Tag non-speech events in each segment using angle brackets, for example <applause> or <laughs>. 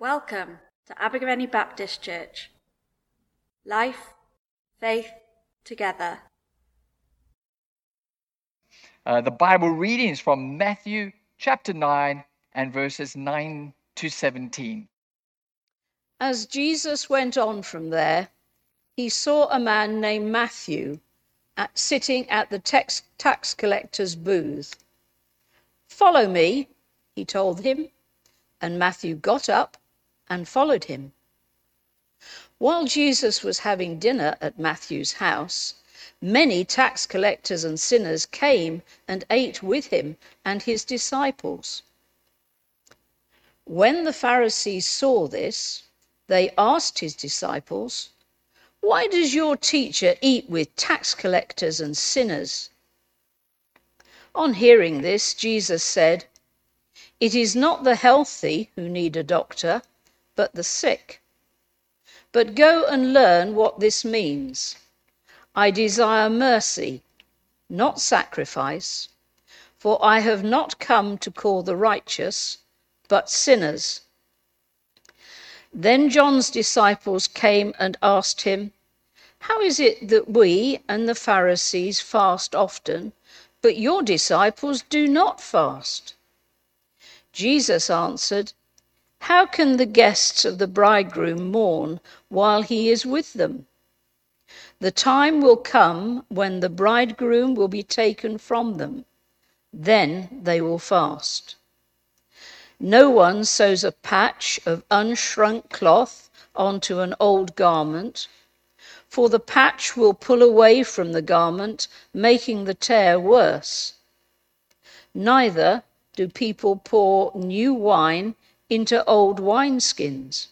Welcome to Abergavenny Baptist Church. Life, faith, together. Uh, the Bible readings from Matthew chapter 9 and verses 9 to 17. As Jesus went on from there, he saw a man named Matthew at, sitting at the tax, tax collector's booth. Follow me, he told him, and Matthew got up and followed him. While Jesus was having dinner at Matthew's house, many tax collectors and sinners came and ate with him and his disciples. When the Pharisees saw this, they asked his disciples, Why does your teacher eat with tax collectors and sinners? On hearing this, Jesus said, It is not the healthy who need a doctor, but the sick. But go and learn what this means. I desire mercy, not sacrifice, for I have not come to call the righteous, but sinners. Then John's disciples came and asked him, How is it that we and the Pharisees fast often, but your disciples do not fast? Jesus answered, How can the guests of the bridegroom mourn while he is with them? The time will come when the bridegroom will be taken from them. Then they will fast. No one sews a patch of unshrunk cloth onto an old garment, for the patch will pull away from the garment, making the tear worse. Neither do people pour new wine into old wineskins.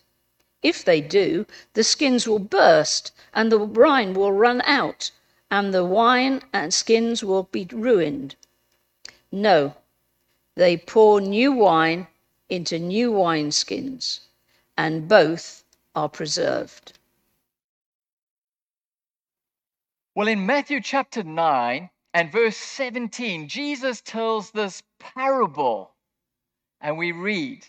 If they do, the skins will burst, and the wine will run out, and the wine and skins will be ruined. No, they pour new wine into new wineskins, and both are preserved. Well, in Matthew chapter 9 and verse 17, Jesus tells this parable, and we read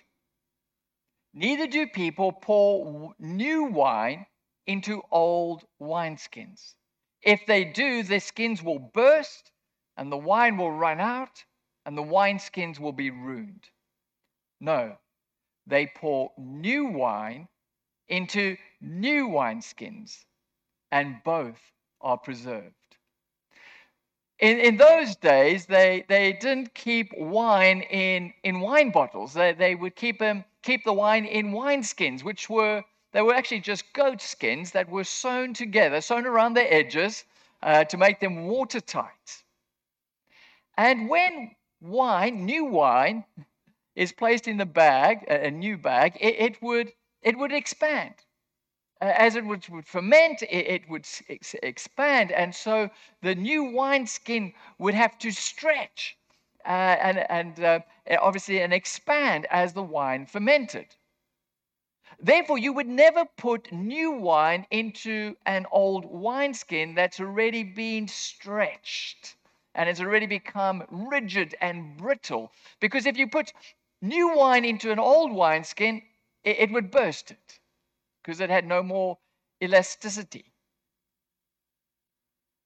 Neither do people pour new wine into old wineskins. If they do, their skins will burst, and the wine will run out, and the wineskins will be ruined. No, they pour new wine into new wineskins, and both are preserved. In, in those days, they, they didn't keep wine in, in wine bottles. They, they would keep, them, keep the wine in wineskins, which were, they were actually just goat skins that were sewn together, sewn around the edges uh, to make them watertight. And when wine, new wine, is placed in the bag, a new bag, it, it would, it would expand. As it would, would ferment, it, it would ex- expand. And so the new wineskin would have to stretch uh, and, and uh, obviously and expand as the wine fermented. Therefore, you would never put new wine into an old wineskin that's already been stretched and has already become rigid and brittle. Because if you put new wine into an old wineskin, it, it would burst it because it had no more elasticity.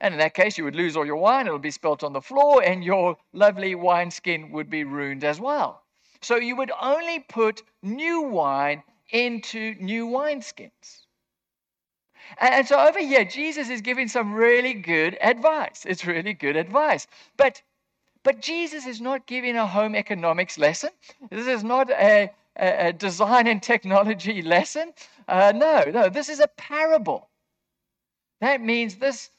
And in that case, you would lose all your wine, it'll be spilt on the floor, and your lovely wineskin would be ruined as well. So you would only put new wine into new wineskins. And so over here, Jesus is giving some really good advice. It's really good advice. But but Jesus is not giving a home economics lesson. This is not a, a, design and technology <laughs> lesson. Uh, no, no, this is a parable. That means this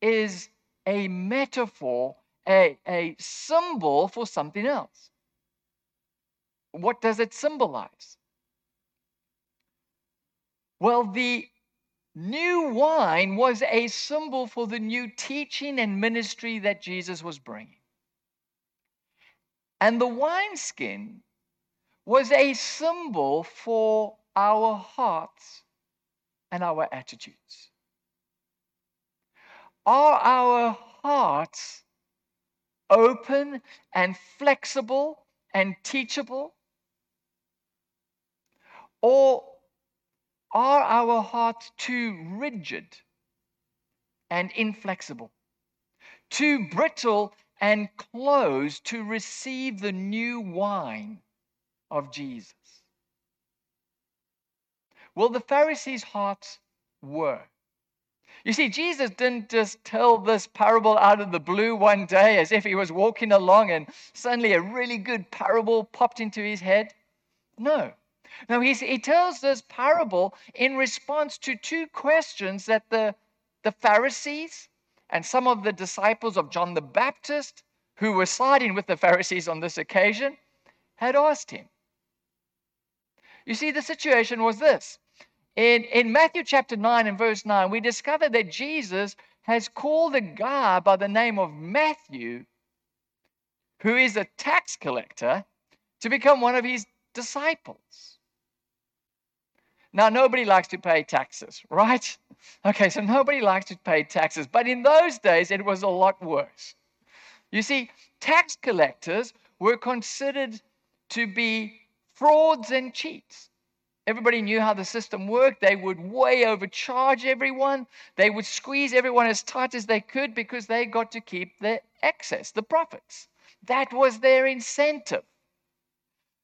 is a metaphor, a, a symbol for something else. What does it symbolize? Well, the new wine was a symbol for the new teaching and ministry that Jesus was bringing. And the wineskin was a symbol for our hearts and our attitudes. Are our hearts open and flexible and teachable? Or are our hearts too rigid and inflexible, too brittle and closed to receive the new wine of Jesus? Well, the Pharisees' hearts were. You see, Jesus didn't just tell this parable out of the blue one day as if he was walking along and suddenly a really good parable popped into his head. No. No, he, tells this parable in response to two questions that the, the Pharisees and some of the disciples of John the Baptist, who were siding with the Pharisees on this occasion, had asked him. You see, the situation was this in, in Matthew chapter 9 and verse 9, we discover that Jesus has called a guy by the name of Matthew, who is a tax collector, to become one of his disciples. Now, nobody likes to pay taxes, <laughs> right? Okay, so nobody likes to pay taxes. But in those days, it was a lot worse. You see, tax collectors were considered to be frauds and cheats. Everybody knew how the system worked. They would way overcharge everyone. They would squeeze everyone as tight as they could because they got to keep the excess, the profits. That was their incentive.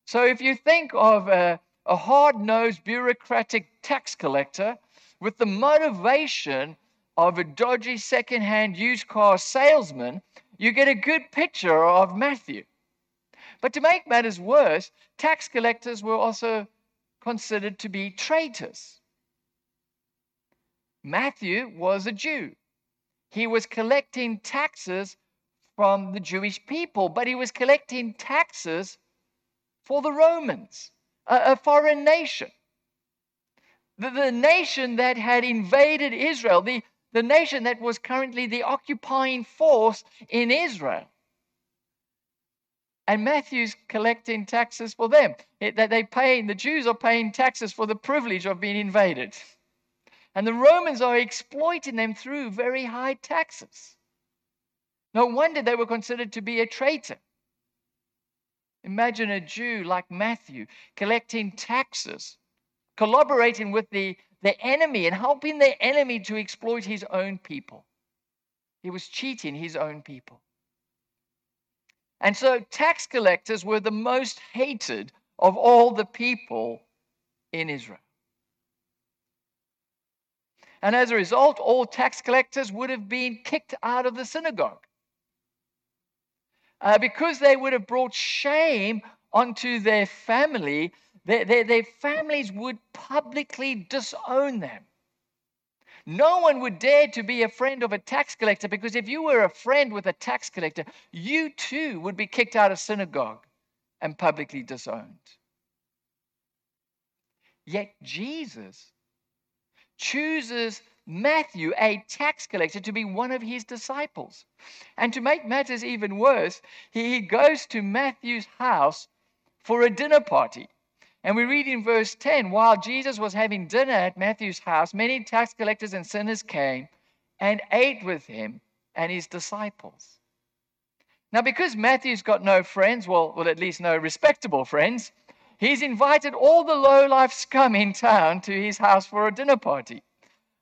So if you think of a, a hard nosed bureaucratic tax collector with the motivation of a dodgy second-hand used car salesman, you get a good picture of Matthew. But to make matters worse, tax collectors were also considered to be traitors. Matthew was a Jew. He was collecting taxes from the Jewish people, but he was collecting taxes for the Romans, a, a foreign nation. The, the nation that had invaded Israel, the, the nation that was currently the occupying force in Israel. And Matthew's collecting taxes for them. It, that they paying, the Jews are paying taxes for the privilege of being invaded. And the Romans are exploiting them through very high taxes. No wonder they were considered to be a traitor. Imagine a Jew like Matthew collecting taxes, collaborating with the, the enemy and helping the enemy to exploit his own people. He was cheating his own people. And so tax collectors were the most hated of all the people in Israel. And as a result, all tax collectors would have been kicked out of the synagogue. Uh, because they would have brought shame onto their family, their, their, their families would publicly disown them. No one would dare to be a friend of a tax collector because if you were a friend with a tax collector, you too would be kicked out of synagogue and publicly disowned. Yet Jesus chooses Matthew, a tax collector, to be one of his disciples. And to make matters even worse, he goes to Matthew's house for a dinner party. And we read in verse 10 while Jesus was having dinner at Matthew's house, many tax collectors and sinners came and ate with him and his disciples. Now, because Matthew's got no friends, well, well, at least no respectable friends, he's invited all the low life scum in town to his house for a dinner party.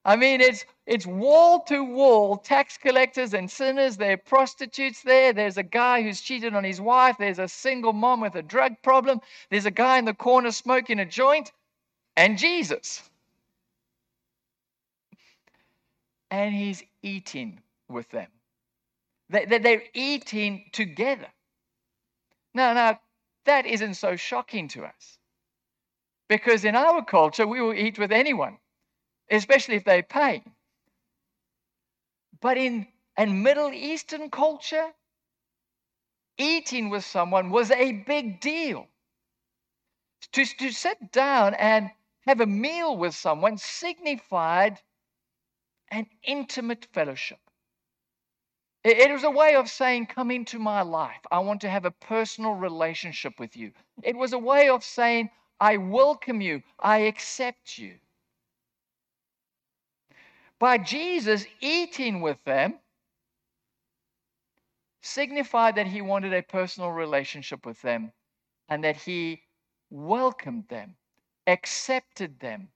I mean, it's, it's wall to wall tax collectors and sinners. There are prostitutes there. There's a guy who's cheated on his wife. There's a single mom with a drug problem. There's a guy in the corner smoking a joint. And Jesus. And he's eating with them. They're eating together. Now, now, that isn't so shocking to us. Because in our culture, we will eat with anyone especially if they pay. But in a Middle Eastern culture, eating with someone was a big deal. To, to sit down and have a meal with someone signified an intimate fellowship. It, it was a way of saying, Come into my life. I want to have a personal relationship with you. It was a way of saying, I welcome you, I accept you by Jesus eating with them signified that he wanted a personal relationship with them and that he welcomed them accepted them,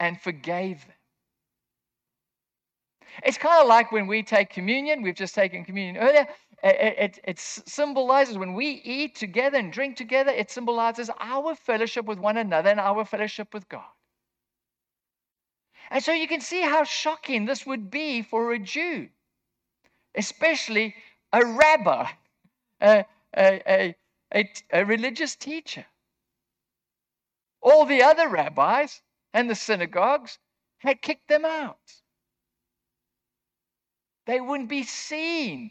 and forgave them. It's kind of like when we take communion, we've just taken communion earlier. It, it, it, symbolizes when we eat together and drink together, it symbolizes our fellowship with one another and our fellowship with God. And so you can see how shocking this would be for a Jew, especially a rabbi, a, a, a, a, religious teacher. All the other rabbis and the synagogues had kicked them out. They wouldn't be seen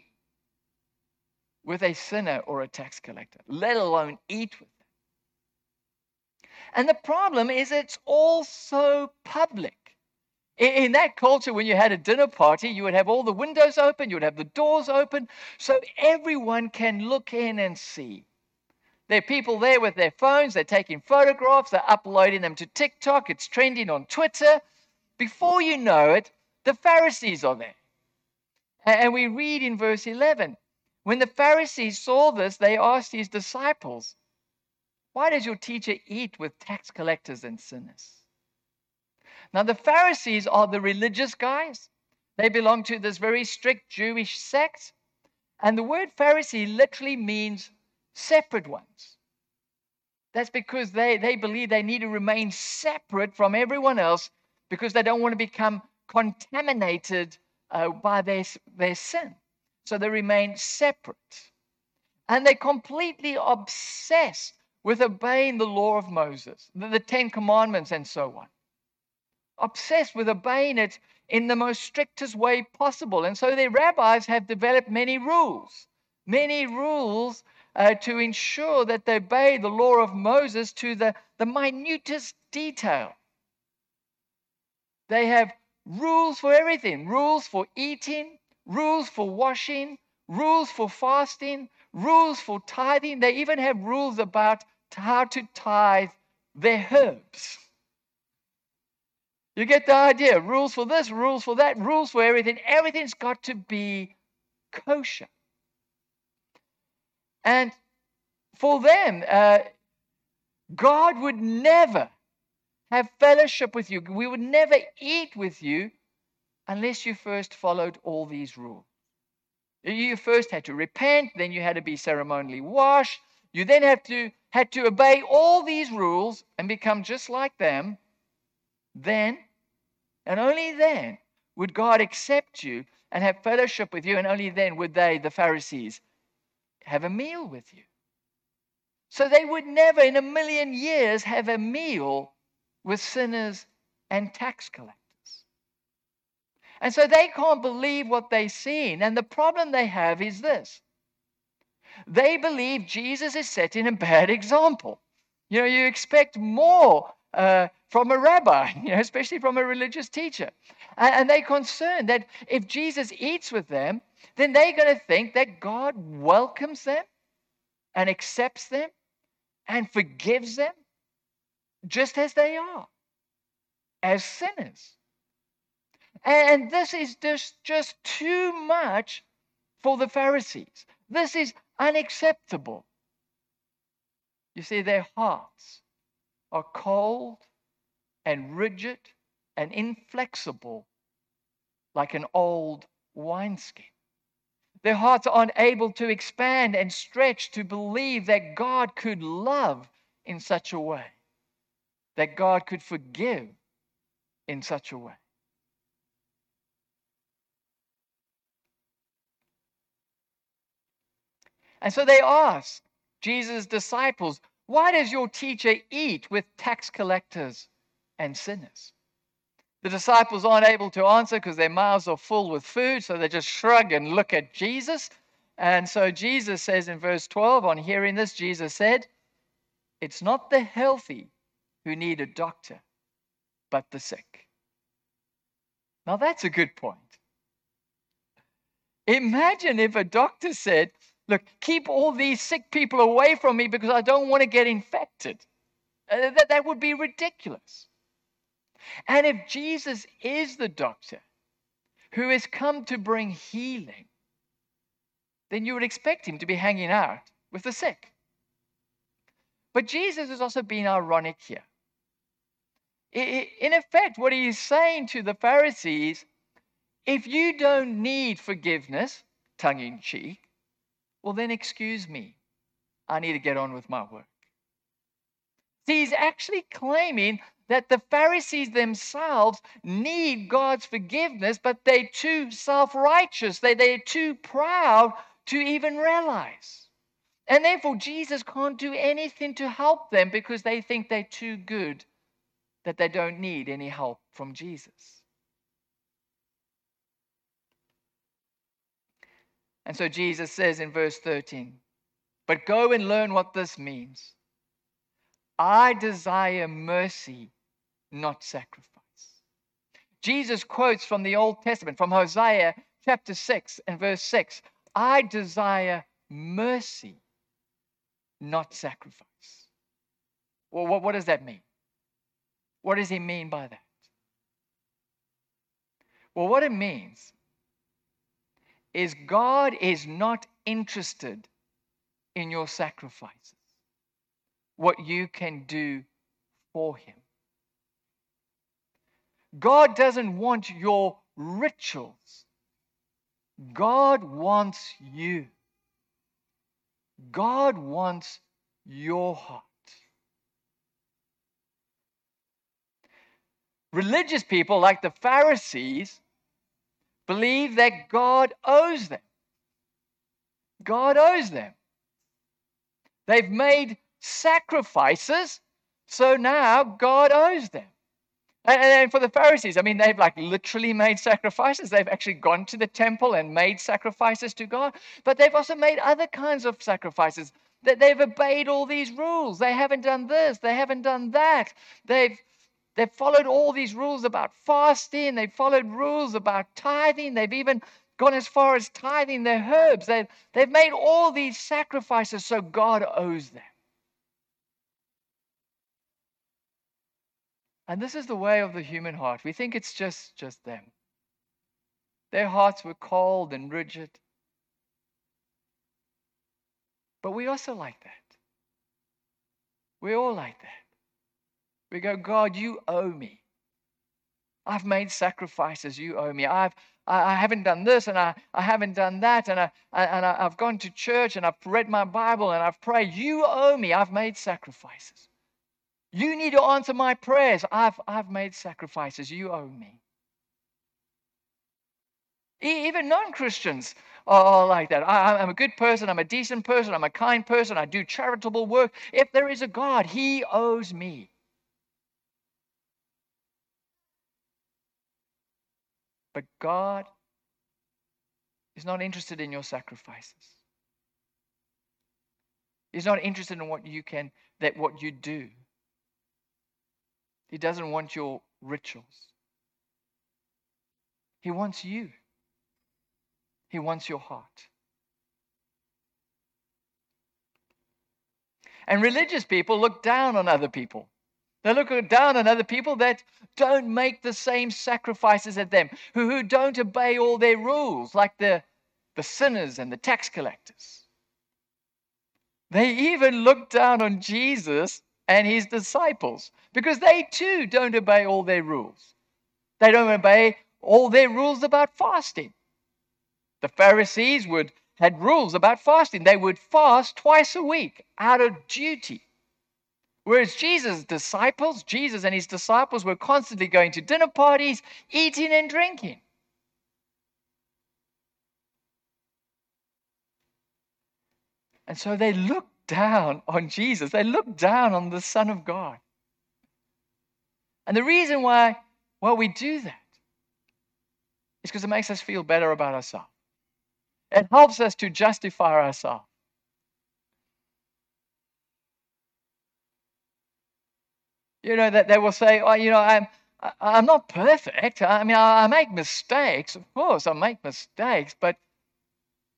with a sinner or a tax collector, let alone eat with them. And the problem is it's all so public. In that culture, when you had a dinner party, you would have all the windows open, you would have the doors open, so everyone can look in and see. There are people there with their phones, they're taking photographs, they're uploading them to TikTok, it's trending on Twitter. Before you know it, the Pharisees are there. And we read in verse 11 when the Pharisees saw this, they asked his disciples, Why does your teacher eat with tax collectors and sinners? Now, the Pharisees are the religious guys. They belong to this very strict Jewish sect. And the word Pharisee literally means separate ones. That's because they, they believe they need to remain separate from everyone else because they don't want to become contaminated uh, by their, their sin. So they remain separate. And they're completely obsessed with obeying the law of Moses, the, the Ten Commandments, and so on obsessed with obeying it in the most strictest way possible. And so their rabbis have developed many rules, many rules uh, to ensure that they obey the law of Moses to the, the minutest detail. They have rules for everything rules for eating, rules for washing, rules for fasting, rules for tithing. They even have rules about how to tithe their herbs. You get the idea. Rules for this, rules for that, rules for everything. Everything's got to be kosher. And for them, uh, God would never have fellowship with you. We would never eat with you unless you first followed all these rules. You first had to repent, then you had to be ceremonially washed. You then have to had to obey all these rules and become just like them then and only then would God accept you and have fellowship with you, and only then would they, the Pharisees, have a meal with you. So they would never in a million years have a meal with sinners and tax collectors. And so they can't believe what they've seen. And the problem they have is this they believe Jesus is setting a bad example. You know, you expect more uh, from a rabbi, <laughs> you know, especially from a religious teacher. And, and they're concerned that if Jesus eats with them, then they're going to think that God welcomes them and accepts them and forgives them just as they are, as sinners. And this is just, just too much for the Pharisees. This is unacceptable. You see, their hearts are cold and rigid and inflexible like an old wineskin. Their hearts are unable to expand and stretch to believe that God could love in such a way, that God could forgive in such a way. And so they ask Jesus' disciples, why does your teacher eat with tax collectors and sinners? The disciples aren't able to answer because their mouths are full with food, so they just shrug and look at Jesus. And so Jesus says in verse 12, on hearing this, Jesus said, It's not the healthy who need a doctor, but the sick. Now that's a good point. Imagine if a doctor said, Look, keep all these sick people away from me because I don't want to get infected. Uh, that, that would be ridiculous. And if Jesus is the doctor who has come to bring healing, then you would expect him to be hanging out with the sick. But Jesus has also been ironic here. In effect, what he is saying to the Pharisees if you don't need forgiveness, tongue in cheek, well, then excuse me. I need to get on with my work. See, he's actually claiming that the Pharisees themselves need God's forgiveness, but they're too self righteous, they, they're too proud to even realize. And therefore, Jesus can't do anything to help them because they think they're too good, that they don't need any help from Jesus. And so Jesus says in verse 13, But go and learn what this means. I desire mercy, not sacrifice. Jesus quotes from the Old Testament, from Hosea chapter 6 and verse 6 I desire mercy, not sacrifice. Well, what, what does that mean? What does he mean by that? Well, what it means is God is not interested in your sacrifices, what you can do for Him. God doesn't want your rituals. God wants you. God wants your heart. Religious people, like the Pharisees, believe that God owes them. God owes them. They've made sacrifices, so now God owes them. And, for the Pharisees, I mean, they've like literally made sacrifices. They've actually gone to the temple and made sacrifices to God, but they've also made other kinds of sacrifices. That they've obeyed all these rules. They haven't done this. They haven't done that. They've They've followed all these rules about fasting. They've followed rules about tithing. They've even gone as far as tithing their herbs. They've, they've made all these sacrifices, so God owes them. And this is the way of the human heart. We think it's just, just them. Their hearts were cold and rigid. But we also like that. We're all like that. We go, God, you owe me. I've made sacrifices. You owe me. I've I, haven't done this and I, I haven't done that and I, and I, I've gone to church and I've read my Bible and I've prayed. You owe me. I've made sacrifices. You need to answer my prayers. I've, I've made sacrifices. You owe me. Even non Christians are like that. I, I'm a good person. I'm a decent person. I'm a kind person. I do charitable work. If there is a God, He owes me. But God is not interested in your sacrifices. He's not interested in what you can, that what you do. He doesn't want your rituals. He wants you. He wants your heart. And religious people look down on other people. They look down on other people that don't make the same sacrifices as them, who, who don't obey all their rules, like the, the sinners and the tax collectors. They even look down on Jesus and his disciples because they too don't obey all their rules. They don't obey all their rules about fasting. The Pharisees would had rules about fasting. They would fast twice a week out of duty. Whereas Jesus' disciples, Jesus and his disciples were constantly going to dinner parties, eating and drinking. And so they looked down on Jesus. They looked down on the Son of God. And the reason why, why we do that is because it makes us feel better about ourselves. It helps us to justify ourselves. You know, that they will say, oh, you know, I'm, I'm not perfect. I mean, I, make mistakes. Of course, I make mistakes, but,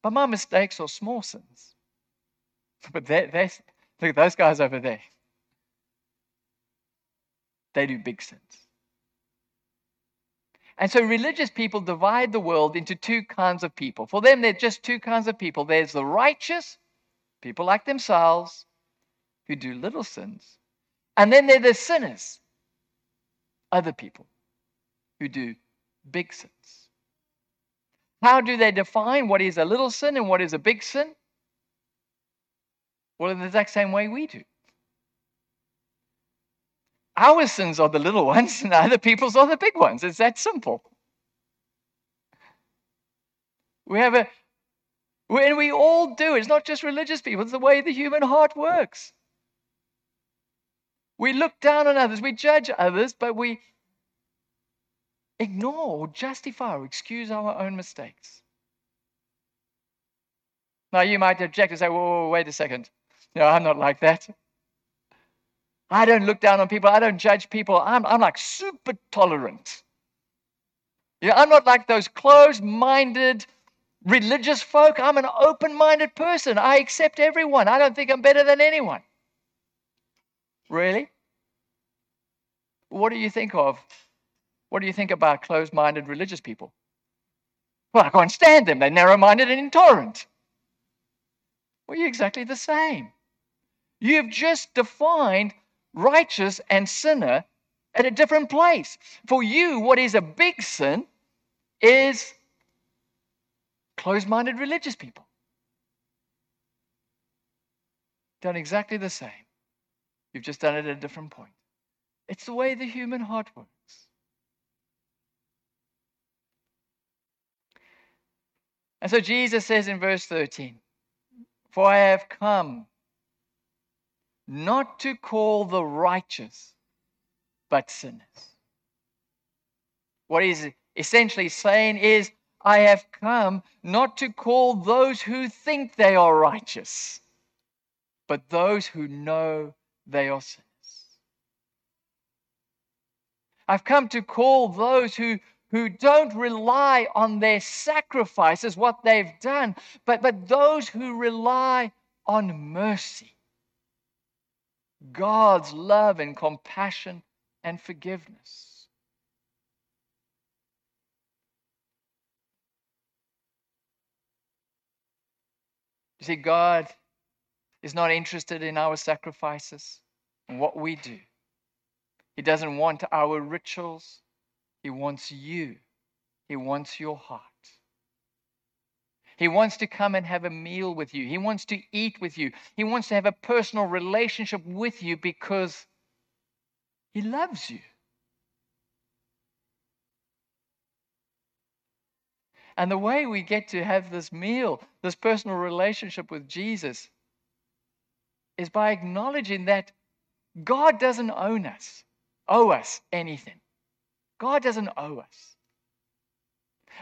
but my mistakes are small sins. <laughs> But they, they, look at those guys over there. They do big sins. And so religious people divide the world into two kinds of people. For them, they're just two kinds of people there's the righteous, people like themselves, who do little sins, and then they're the sinners other people who do big sins. How do they define what is a little sin and what is a big sin? Well, in the exact same way we do. Our sins are the little <laughs> ones, and other people's are the big ones. It's that simple. We have a, and we all do. It's not just religious people, it's the way the human heart works. We look down on others, we judge others, but we ignore or justify or excuse our own mistakes. Now, you might object and say, whoa, whoa, wait a second. No, I'm not like that. I don't look down on people. I don't judge people. I'm, I'm like super tolerant. Yeah, I'm not like those closed minded religious folk. I'm an open minded person. I accept everyone. I don't think I'm better than anyone. Really? What do you think of? What do you think about closed minded religious people? Well, I can't stand them. They're narrow minded and intolerant. Well, you're exactly the same. You have just defined righteous and sinner at a different place. For you, what is a big sin is closed minded religious people. Done exactly the same. You've just done it at a different point. It's the way the human heart works. And so Jesus says in verse 13, For I have come not to call the righteous, but sinners. What he's essentially saying is, I have come not to call those who think they are righteous, but those who know they are sinners. I've come to call those who, who don't rely on their sacrifices, what they've done, but, but those who rely on mercy. God's love and compassion and forgiveness. You see, God is not interested in our sacrifices and what we do. He doesn't want our rituals. He wants you. He wants your heart. He wants to come and have a meal with you. He wants to eat with you. He wants to have a personal relationship with you because He loves you. And the way we get to have this meal, this personal relationship with Jesus, is by acknowledging that God doesn't own us, owe us anything. God doesn't owe us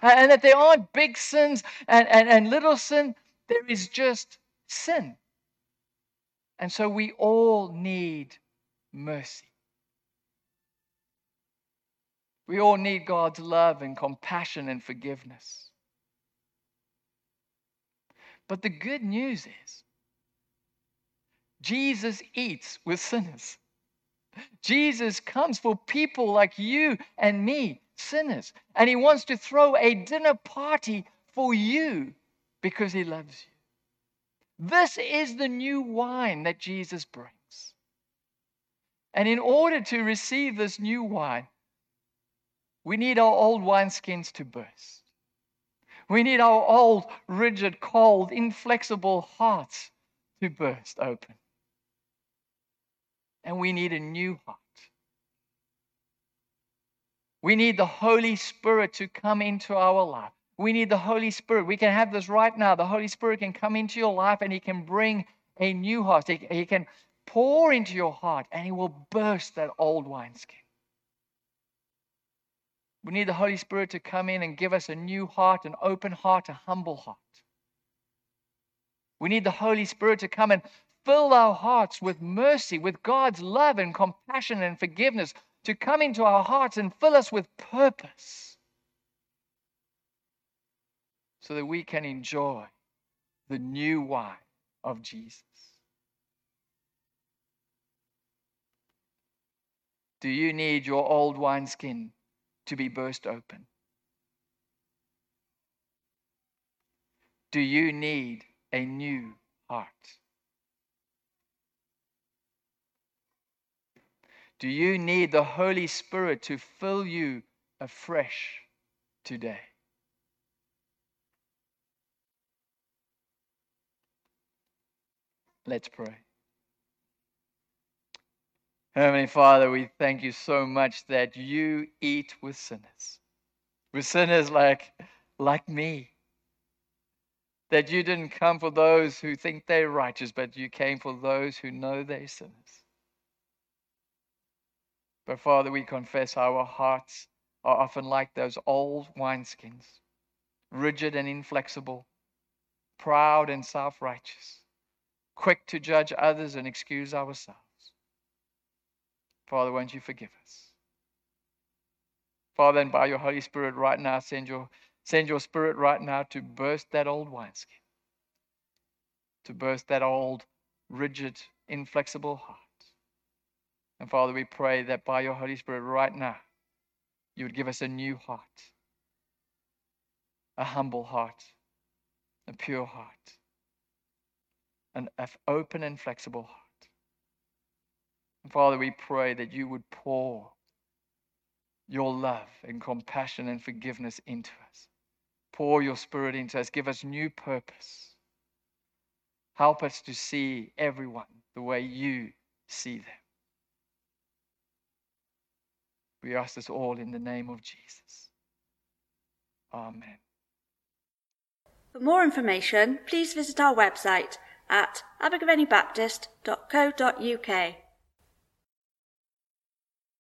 and that there aren't big sins and, and, and little sin. There is just sin. And so we all need mercy. We all need God's love and compassion and forgiveness. But the good news is Jesus eats with sinners. Jesus comes for people like you and me sinners. And he wants to throw a dinner party for you because he loves you. This is the new wine that Jesus brings. And in order to receive this new wine, we need our old wineskins to burst. We need our old, rigid, cold, inflexible hearts to burst open. And we need a new heart we need the Holy Spirit to come into our life. We need the Holy Spirit. We can have this right now. The Holy Spirit can come into your life and He can bring a new heart. He, he can pour into your heart and He will burst that old wineskin. We need the Holy Spirit to come in and give us a new heart, an open heart, a humble heart. We need the Holy Spirit to come and fill our hearts with mercy, with God's love and compassion and forgiveness, to come into our hearts and fill us with purpose so that we can enjoy the new wine of Jesus. Do you need your old wineskin to be burst open? Do you need a new heart? Do you need the Holy Spirit to fill you afresh today? Let's pray. Heavenly Father, we thank you so much that you eat with sinners, with sinners like, like me. That you didn't come for those who think they're righteous, but you came for those who know they're sinners. But Father, we confess our hearts are often like those old wineskins, rigid and inflexible, proud and self righteous, quick to judge others and excuse ourselves. Father, won't you forgive us? Father, and by your Holy Spirit right now, send your, send your Spirit right now to burst that old wineskin, to burst that old, rigid, inflexible heart. And Father, we pray that by your Holy Spirit right now, you would give us a new heart, a humble heart, a pure heart, an open and flexible heart. And Father, we pray that you would pour your love and compassion and forgiveness into us. Pour your spirit into us. Give us new purpose. Help us to see everyone the way you see them. We ask this all in the name of Jesus. Amen. For more information, please visit our website at abergavennybaptist.co.uk